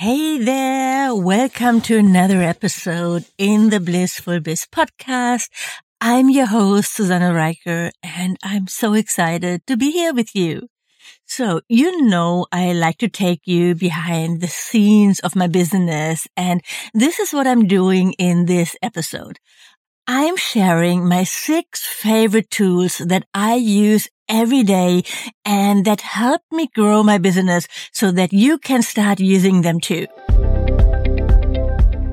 Hey there. Welcome to another episode in the Blissful Biz podcast. I'm your host, Susanne Rieker, and I'm so excited to be here with you. So, you know, I like to take you behind the scenes of my business, and this is what I'm doing in this episode. I'm sharing my six favorite tools that I use every day and that helped me grow my business so that you can start using them too.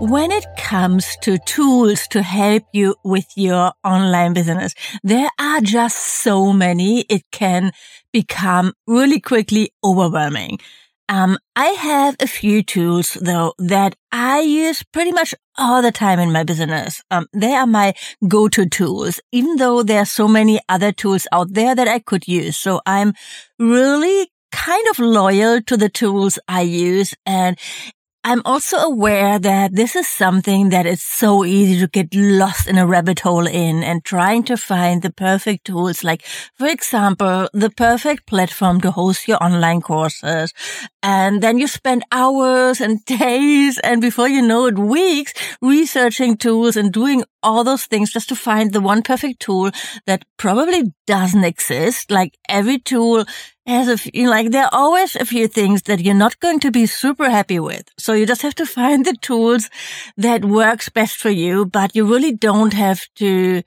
When it comes to tools to help you with your online business, there are just so many. It can become really quickly overwhelming. Um, I have a few tools though that I use pretty much all the time in my business. Um, they are my go-to tools, even though there are so many other tools out there that I could use. So I'm really kind of loyal to the tools I use. And I'm also aware that this is something that is so easy to get lost in a rabbit hole in and trying to find the perfect tools, like, for example, the perfect platform to host your online courses. And then you spend hours and days and before you know it, weeks researching tools and doing all those things just to find the one perfect tool that probably doesn't exist. Like every tool has a few, like there are always a few things that you're not going to be super happy with. So you just have to find the tools that works best for you, but you really don't have to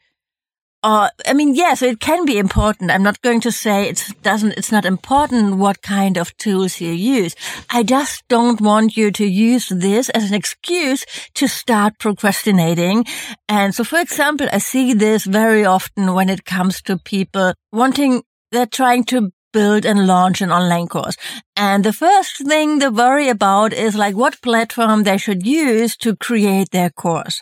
uh, I mean, yes, it can be important. I'm not going to say it doesn't, it's not important what kind of tools you use. I just don't want you to use this as an excuse to start procrastinating. And so, for example, I see this very often when it comes to people wanting, they're trying to build and launch an online course. And the first thing they worry about is like what platform they should use to create their course.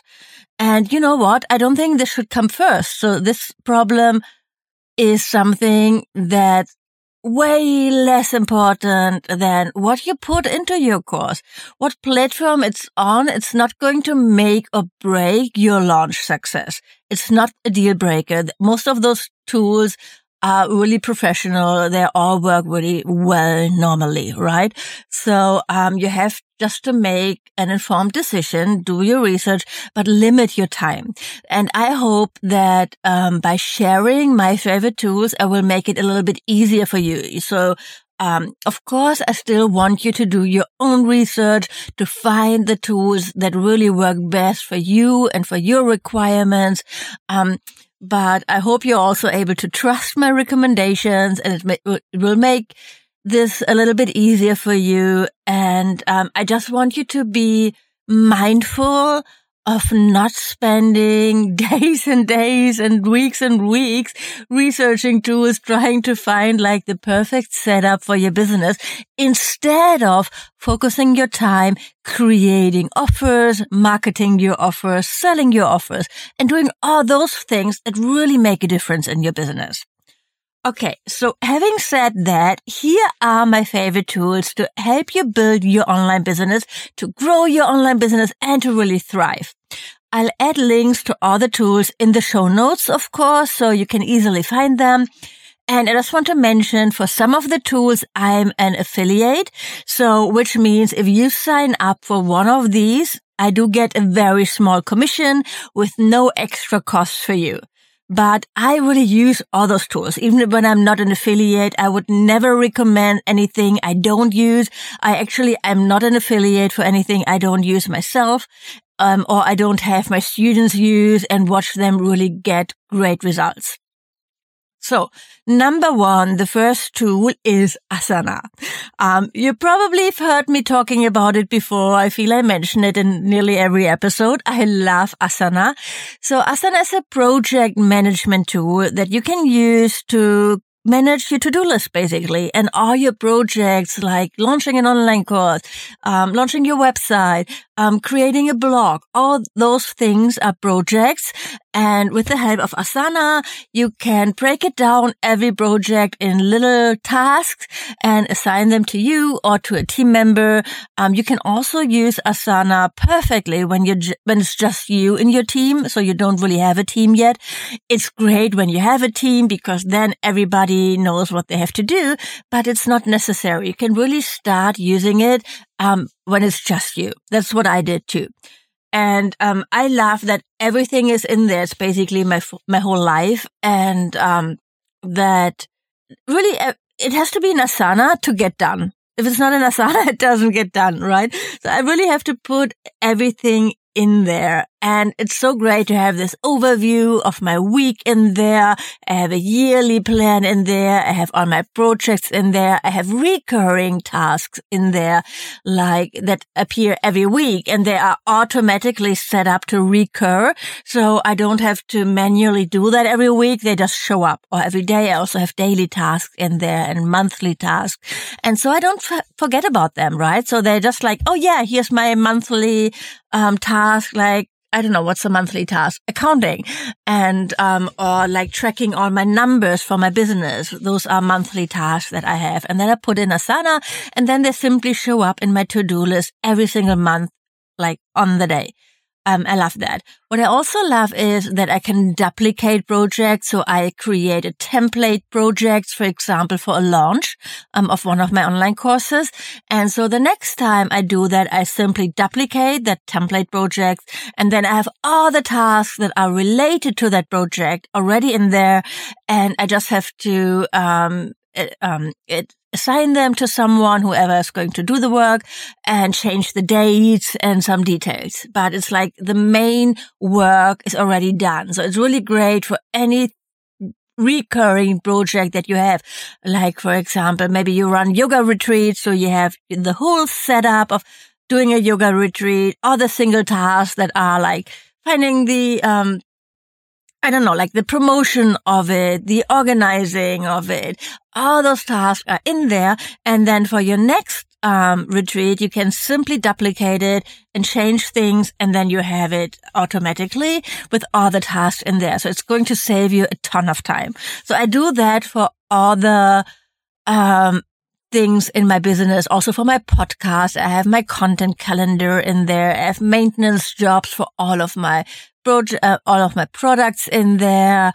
And you know what? I don't think this should come first. So this problem is something that way less important than what you put into your course. What platform it's on, it's not going to make or break your launch success. It's not a deal breaker. Most of those tools are really professional. They all work really well normally, right? So, um, you have just to make an informed decision, do your research, but limit your time. And I hope that, um, by sharing my favorite tools, I will make it a little bit easier for you. So, um, of course, I still want you to do your own research to find the tools that really work best for you and for your requirements. Um, but I hope you're also able to trust my recommendations and it, may, it will make this a little bit easier for you. And um, I just want you to be mindful of not spending days and days and weeks and weeks researching tools, trying to find like the perfect setup for your business instead of focusing your time creating offers, marketing your offers, selling your offers and doing all those things that really make a difference in your business. Okay, so having said that, here are my favorite tools to help you build your online business, to grow your online business, and to really thrive. I'll add links to all the tools in the show notes, of course, so you can easily find them. And I just want to mention for some of the tools, I'm an affiliate. So, which means if you sign up for one of these, I do get a very small commission with no extra cost for you but I really use all those tools. Even when I'm not an affiliate, I would never recommend anything I don't use. I actually, I'm not an affiliate for anything I don't use myself. Um, or I don't have my students use and watch them really get great results. So number one, the first tool is Asana. Um, you probably have heard me talking about it before. I feel I mention it in nearly every episode. I love Asana. So Asana is a project management tool that you can use to manage your to-do list basically and all your projects like launching an online course, um, launching your website, um, creating a blog. All those things are projects. And with the help of Asana, you can break it down every project in little tasks and assign them to you or to a team member. Um, you can also use Asana perfectly when you when it's just you in your team. So you don't really have a team yet. It's great when you have a team because then everybody knows what they have to do, but it's not necessary. You can really start using it um, when it's just you. That's what I did too. And um, I love that everything is in there. It's basically my my whole life, and um, that really uh, it has to be an Asana to get done. If it's not an Asana, it doesn't get done, right? So I really have to put everything in there. And it's so great to have this overview of my week in there. I have a yearly plan in there. I have all my projects in there. I have recurring tasks in there, like that appear every week and they are automatically set up to recur. So I don't have to manually do that every week. They just show up or every day. I also have daily tasks in there and monthly tasks. And so I don't f- forget about them, right? So they're just like, Oh yeah, here's my monthly, um, task. Like I don't know what's the monthly task, accounting and, um, or like tracking all my numbers for my business. Those are monthly tasks that I have. And then I put in Asana and then they simply show up in my to-do list every single month, like on the day. Um, I love that. What I also love is that I can duplicate projects. So I create a template project, for example, for a launch um, of one of my online courses. And so the next time I do that, I simply duplicate that template project. And then I have all the tasks that are related to that project already in there. And I just have to, um, um, it assign them to someone, whoever is going to do the work and change the dates and some details. But it's like the main work is already done. So it's really great for any recurring project that you have. Like, for example, maybe you run yoga retreats. So you have the whole setup of doing a yoga retreat, all the single tasks that are like finding the, um, I don't know, like the promotion of it, the organizing of it, all those tasks are in there. And then for your next um, retreat, you can simply duplicate it and change things. And then you have it automatically with all the tasks in there. So it's going to save you a ton of time. So I do that for all the, um, things in my business. Also for my podcast, I have my content calendar in there. I have maintenance jobs for all of my project, uh, all of my products in there.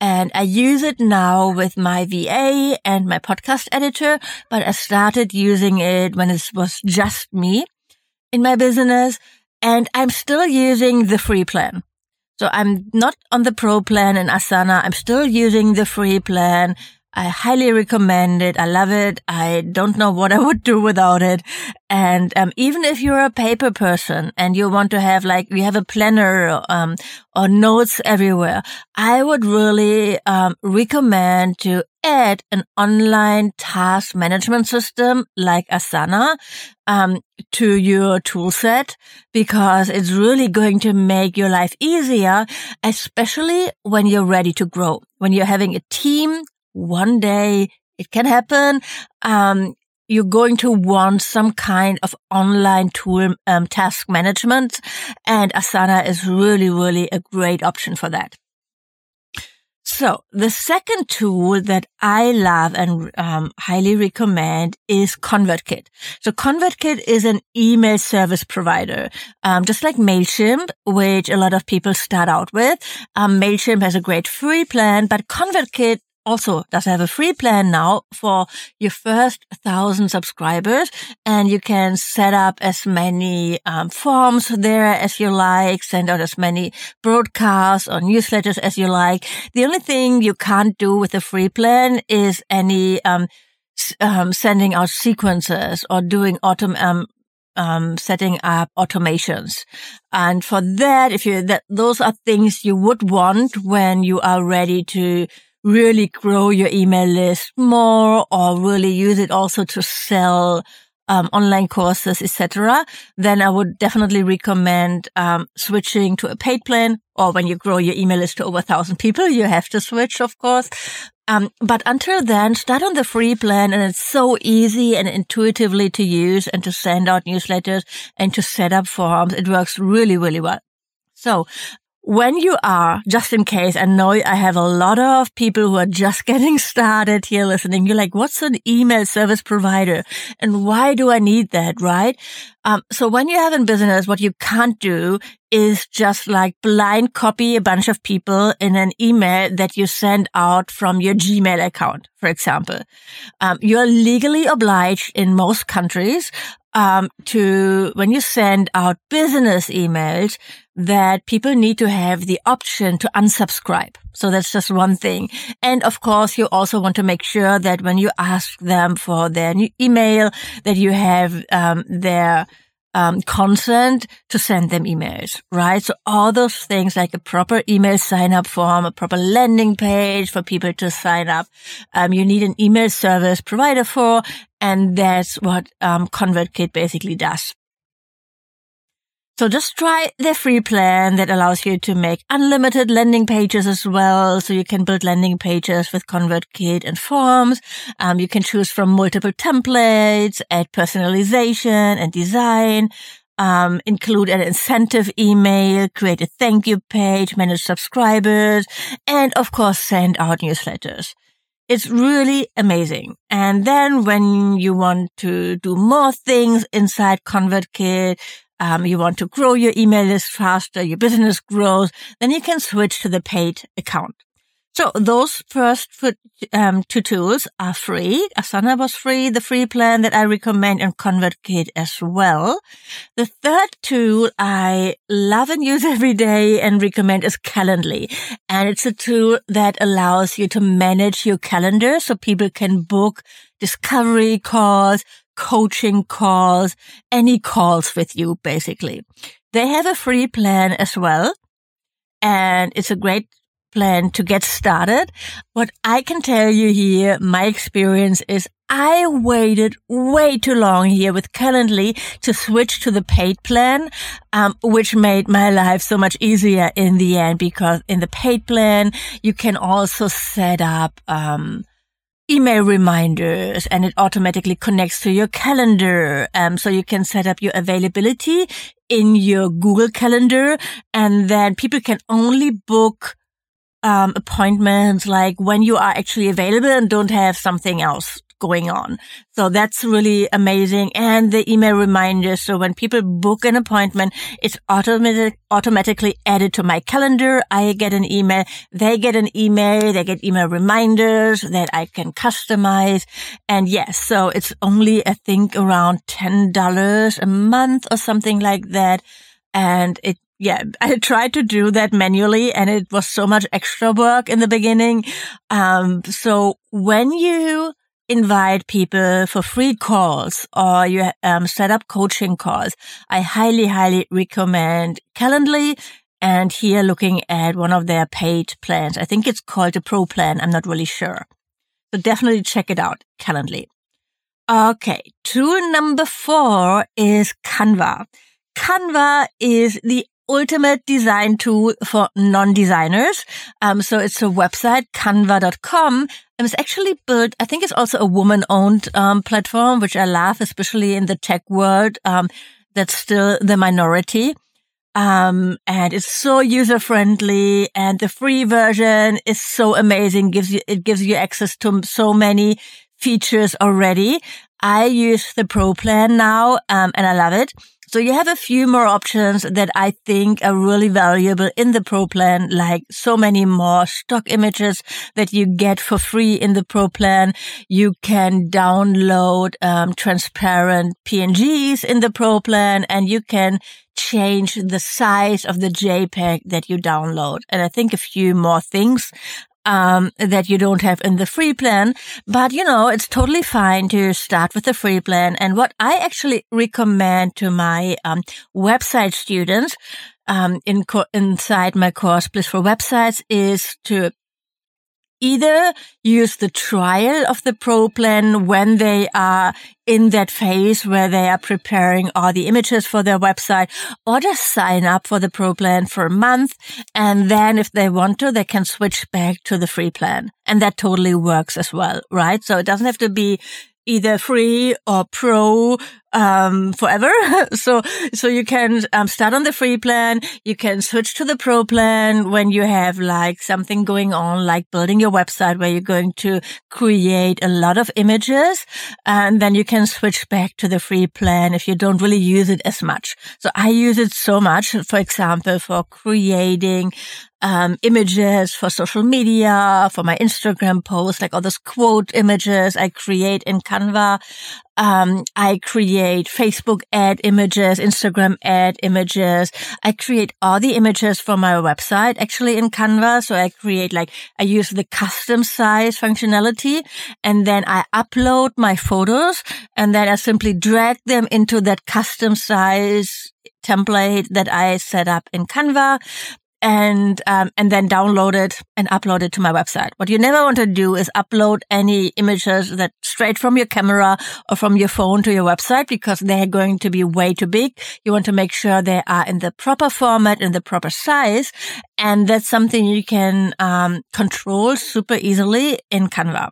And I use it now with my VA and my podcast editor, but I started using it when it was just me in my business and I'm still using the free plan. So I'm not on the pro plan in Asana. I'm still using the free plan. I highly recommend it. I love it. I don't know what I would do without it. And um, even if you're a paper person and you want to have like you have a planner um, or notes everywhere, I would really um, recommend to add an online task management system like Asana um, to your toolset because it's really going to make your life easier, especially when you're ready to grow. When you're having a team one day it can happen. Um, you're going to want some kind of online tool, um, task management and Asana is really, really a great option for that. So the second tool that I love and um, highly recommend is ConvertKit. So ConvertKit is an email service provider, um, just like Mailchimp, which a lot of people start out with. Um, Mailchimp has a great free plan, but ConvertKit also does have a free plan now for your first thousand subscribers and you can set up as many um, forms there as you like, send out as many broadcasts or newsletters as you like. The only thing you can't do with the free plan is any, um, um, sending out sequences or doing um, um, setting up automations. And for that, if you, that, those are things you would want when you are ready to really grow your email list more or really use it also to sell um, online courses, etc., then I would definitely recommend um, switching to a paid plan. Or when you grow your email list to over a thousand people, you have to switch, of course. Um, but until then, start on the free plan and it's so easy and intuitively to use and to send out newsletters and to set up forms. It works really, really well. So when you are, just in case, I know I have a lot of people who are just getting started here listening. You're like, what's an email service provider? And why do I need that? Right? Um, so when you have in business, what you can't do is just like blind copy a bunch of people in an email that you send out from your Gmail account, for example. Um, you're legally obliged in most countries um, to when you send out business emails that people need to have the option to unsubscribe. So that's just one thing. And of course, you also want to make sure that when you ask them for their new email, that you have um, their um, consent to send them emails, right? So all those things like a proper email sign up form, a proper landing page for people to sign up. Um, you need an email service provider for, and that's what um, ConvertKit basically does. So just try the free plan that allows you to make unlimited landing pages as well. So you can build landing pages with ConvertKit and forms. Um, you can choose from multiple templates, add personalization and design, um, include an incentive email, create a thank you page, manage subscribers, and of course send out newsletters. It's really amazing. And then when you want to do more things inside ConvertKit, um, you want to grow your email list faster, your business grows, then you can switch to the paid account. So those first um, two tools are free. Asana was free, the free plan that I recommend and ConvertKit as well. The third tool I love and use every day and recommend is Calendly. And it's a tool that allows you to manage your calendar so people can book discovery calls, coaching calls, any calls with you, basically. They have a free plan as well. And it's a great plan to get started. What I can tell you here, my experience is I waited way too long here with Calendly to switch to the paid plan, um, which made my life so much easier in the end because in the paid plan, you can also set up, um, email reminders and it automatically connects to your calendar. Um, so you can set up your availability in your Google calendar and then people can only book um, appointments like when you are actually available and don't have something else going on. So that's really amazing. And the email reminders. So when people book an appointment, it's automatic, automatically added to my calendar. I get an email. They get an email. They get email reminders that I can customize. And yes, so it's only, I think around $10 a month or something like that. And it yeah, I tried to do that manually and it was so much extra work in the beginning. Um, so when you invite people for free calls or you um, set up coaching calls, I highly, highly recommend Calendly and here looking at one of their paid plans. I think it's called the Pro plan. I'm not really sure. So definitely check it out, Calendly. Okay. Tool number four is Canva. Canva is the ultimate design tool for non-designers. Um, so it's a website, canva.com. And it's actually built, I think it's also a woman owned, um, platform, which I love, especially in the tech world. Um, that's still the minority. Um, and it's so user friendly and the free version is so amazing. Gives you, it gives you access to so many features already. I use the pro plan now, um, and I love it. So you have a few more options that I think are really valuable in the Pro plan, like so many more stock images that you get for free in the Pro plan. You can download um, transparent PNGs in the Pro plan and you can change the size of the JPEG that you download. And I think a few more things um, that you don't have in the free plan. But you know, it's totally fine to start with the free plan. And what I actually recommend to my um, website students um, in co- inside my course Bliss for Websites is to either use the trial of the pro plan when they are in that phase where they are preparing all the images for their website or just sign up for the pro plan for a month. And then if they want to, they can switch back to the free plan. And that totally works as well, right? So it doesn't have to be either free or pro um, forever. so so you can um, start on the free plan. You can switch to the pro plan when you have like something going on, like building your website where you're going to create a lot of images, and then you can switch back to the free plan if you don't really use it as much. So I use it so much, for example, for creating um, images for social media, for my Instagram posts, like all those quote images I create in Canva. Um, I create Facebook ad images, Instagram ad images. I create all the images for my website actually in Canva. So I create like, I use the custom size functionality and then I upload my photos and then I simply drag them into that custom size template that I set up in Canva and um, and then download it and upload it to my website. What you never want to do is upload any images that straight from your camera or from your phone to your website because they're going to be way too big. You want to make sure they are in the proper format, in the proper size, and that's something you can um, control super easily in Canva.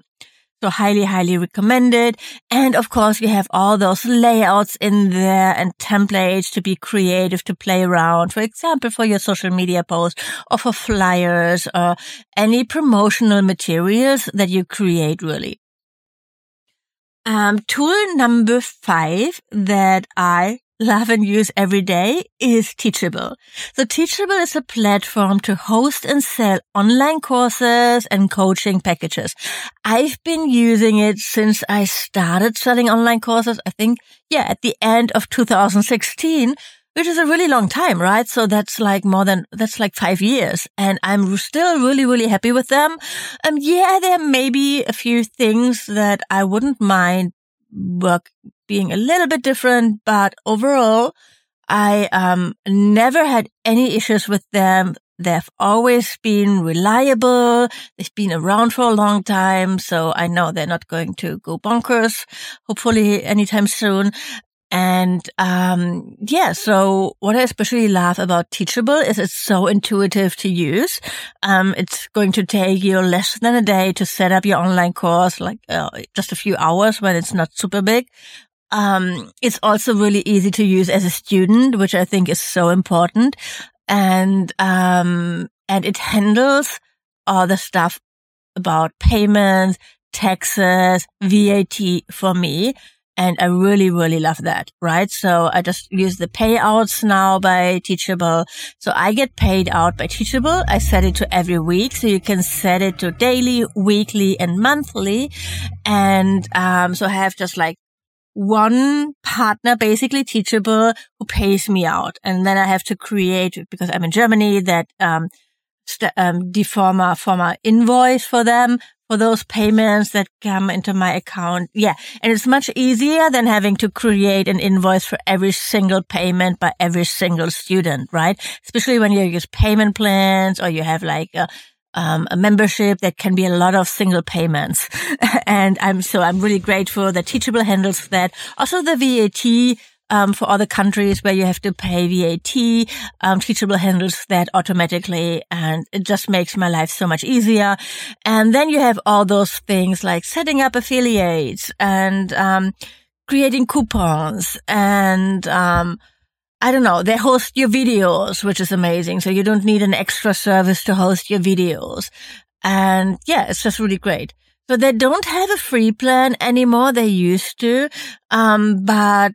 So highly, highly recommended. And of course, we have all those layouts in there and templates to be creative, to play around. For example, for your social media posts or for flyers or any promotional materials that you create really. Um, tool number five that I love and use every day is Teachable. So Teachable is a platform to host and sell online courses and coaching packages. I've been using it since I started selling online courses. I think, yeah, at the end of 2016, which is a really long time, right? So that's like more than, that's like five years. And I'm still really, really happy with them. Um, yeah, there may be a few things that I wouldn't mind work being a little bit different, but overall, I um never had any issues with them. They've always been reliable. They've been around for a long time. So I know they're not going to go bonkers, hopefully anytime soon. And, um, yeah, so what I especially love about Teachable is it's so intuitive to use. Um, it's going to take you less than a day to set up your online course, like uh, just a few hours when it's not super big. Um, it's also really easy to use as a student, which I think is so important. And, um, and it handles all the stuff about payments, taxes, VAT for me. And I really, really love that, right? So I just use the payouts now by Teachable. So I get paid out by Teachable. I set it to every week. So you can set it to daily, weekly and monthly. And, um, so I have just like one partner, basically Teachable, who pays me out. And then I have to create, because I'm in Germany, that, um, st- um, deformer former invoice for them for those payments that come into my account. Yeah. And it's much easier than having to create an invoice for every single payment by every single student, right? Especially when you use payment plans or you have like a, um, a membership that can be a lot of single payments. and I'm so I'm really grateful that Teachable handles that. Also the VAT um, for other countries where you have to pay VAT. Um, Teachable handles that automatically and it just makes my life so much easier. And then you have all those things like setting up affiliates and, um, creating coupons and, um, I don't know, they host your videos, which is amazing. So you don't need an extra service to host your videos. And yeah, it's just really great. So they don't have a free plan anymore. They used to. Um, but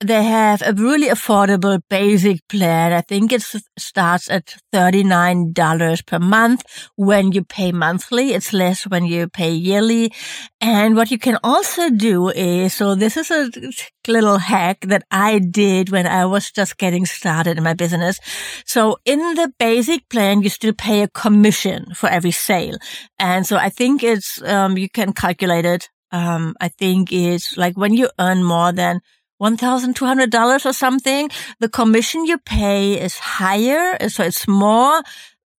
they have a really affordable basic plan. I think it starts at $39 per month when you pay monthly. It's less when you pay yearly. And what you can also do is, so this is a little hack that I did when I was just getting started in my business. So in the basic plan, you still pay a commission for every sale. And so I think it's, um, you can calculate it. Um, I think it's like when you earn more than $1,200 or something, the commission you pay is higher. So it's more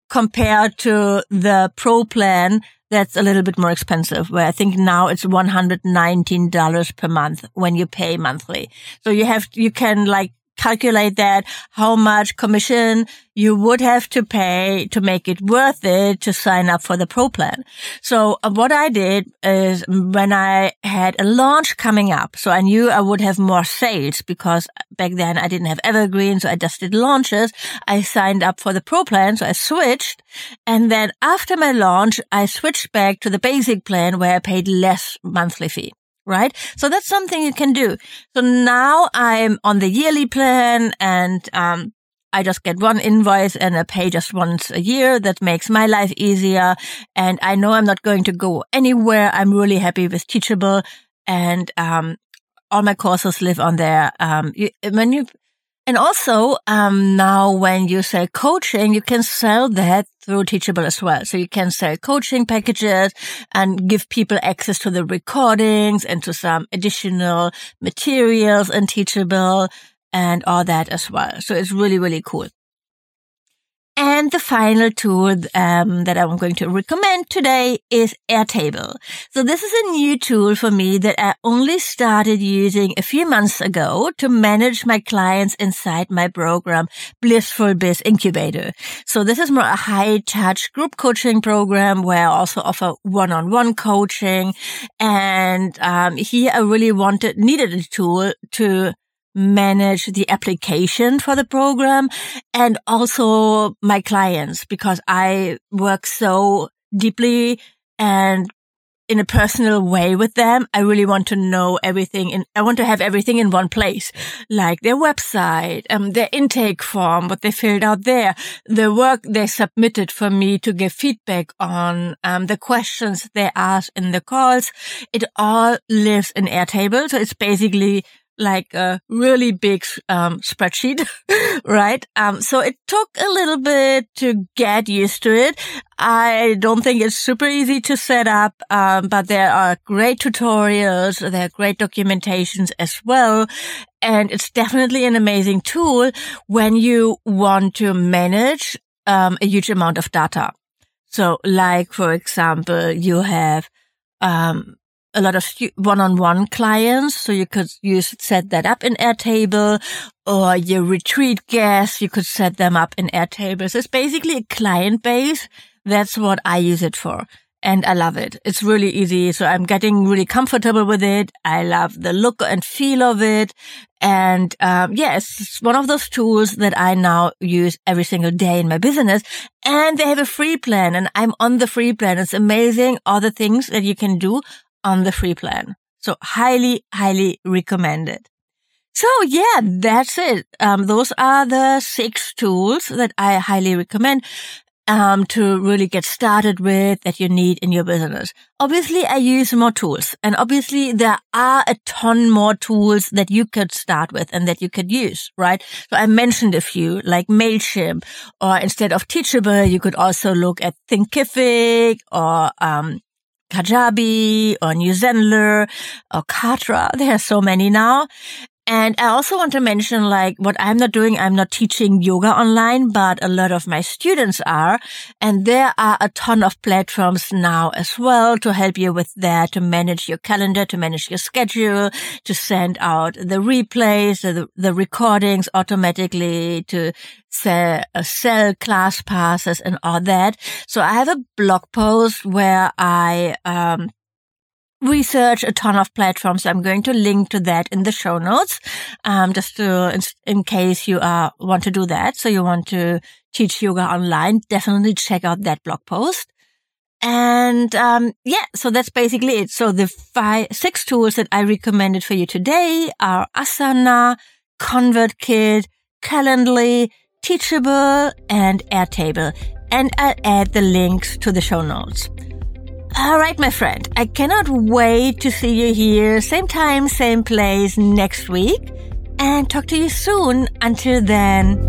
compared to the pro plan that's a little bit more expensive where I think now it's $119 per month when you pay monthly. So you have, you can like calculate that how much commission you would have to pay to make it worth it to sign up for the pro plan. So uh, what I did is when I had a launch coming up, so I knew I would have more sales because back then I didn't have evergreen. So I just did launches. I signed up for the pro plan. So I switched. And then after my launch, I switched back to the basic plan where I paid less monthly fee right? So that's something you can do. So now I'm on the yearly plan and, um, I just get one invoice and I pay just once a year. That makes my life easier. And I know I'm not going to go anywhere. I'm really happy with Teachable and, um, all my courses live on there. Um, you, when you and also, um, now when you sell coaching, you can sell that through Teachable as well. So you can sell coaching packages and give people access to the recordings and to some additional materials in Teachable and all that as well. So it's really, really cool. And the final tool um, that I'm going to recommend today is Airtable. So this is a new tool for me that I only started using a few months ago to manage my clients inside my program, Blissful Biz Incubator. So this is more a high touch group coaching program where I also offer one-on-one coaching. And um, here I really wanted, needed a tool to manage the application for the program and also my clients because I work so deeply and in a personal way with them. I really want to know everything and I want to have everything in one place, like their website, um, their intake form, what they filled out there, the work they submitted for me to give feedback on, um, the questions they asked in the calls. It all lives in Airtable. So it's basically like a really big um, spreadsheet, right? Um, so it took a little bit to get used to it. I don't think it's super easy to set up, um, but there are great tutorials, there are great documentations as well. And it's definitely an amazing tool when you want to manage um, a huge amount of data. So like, for example, you have um, a lot of one-on-one clients. So you could use, set that up in Airtable or your retreat guests. You could set them up in Airtable. So it's basically a client base. That's what I use it for. And I love it. It's really easy. So I'm getting really comfortable with it. I love the look and feel of it. And, um, yeah, it's one of those tools that I now use every single day in my business. And they have a free plan and I'm on the free plan. It's amazing all the things that you can do on the free plan. So highly, highly recommended. So yeah, that's it. Um, those are the six tools that I highly recommend. Um, to really get started with that you need in your business. Obviously, I use more tools and obviously there are a ton more tools that you could start with and that you could use, right? So I mentioned a few like MailChimp or instead of Teachable, you could also look at Thinkific or, um, Kajabi or New Zenler or Kartra. There are so many now. And I also want to mention like what I'm not doing. I'm not teaching yoga online, but a lot of my students are. And there are a ton of platforms now as well to help you with that, to manage your calendar, to manage your schedule, to send out the replays, the, the recordings automatically, to sell, uh, sell class passes and all that. So I have a blog post where I, um, research a ton of platforms. I'm going to link to that in the show notes, um, just to, in, in case you uh, want to do that. So you want to teach yoga online, definitely check out that blog post. And, um, yeah, so that's basically it. So the five, six tools that I recommended for you today are Asana, ConvertKit, Calendly, Teachable, and Airtable. And I'll add the links to the show notes. All right, my friend. I cannot wait to see you here, same time, same place next week, and talk to you soon. Until then.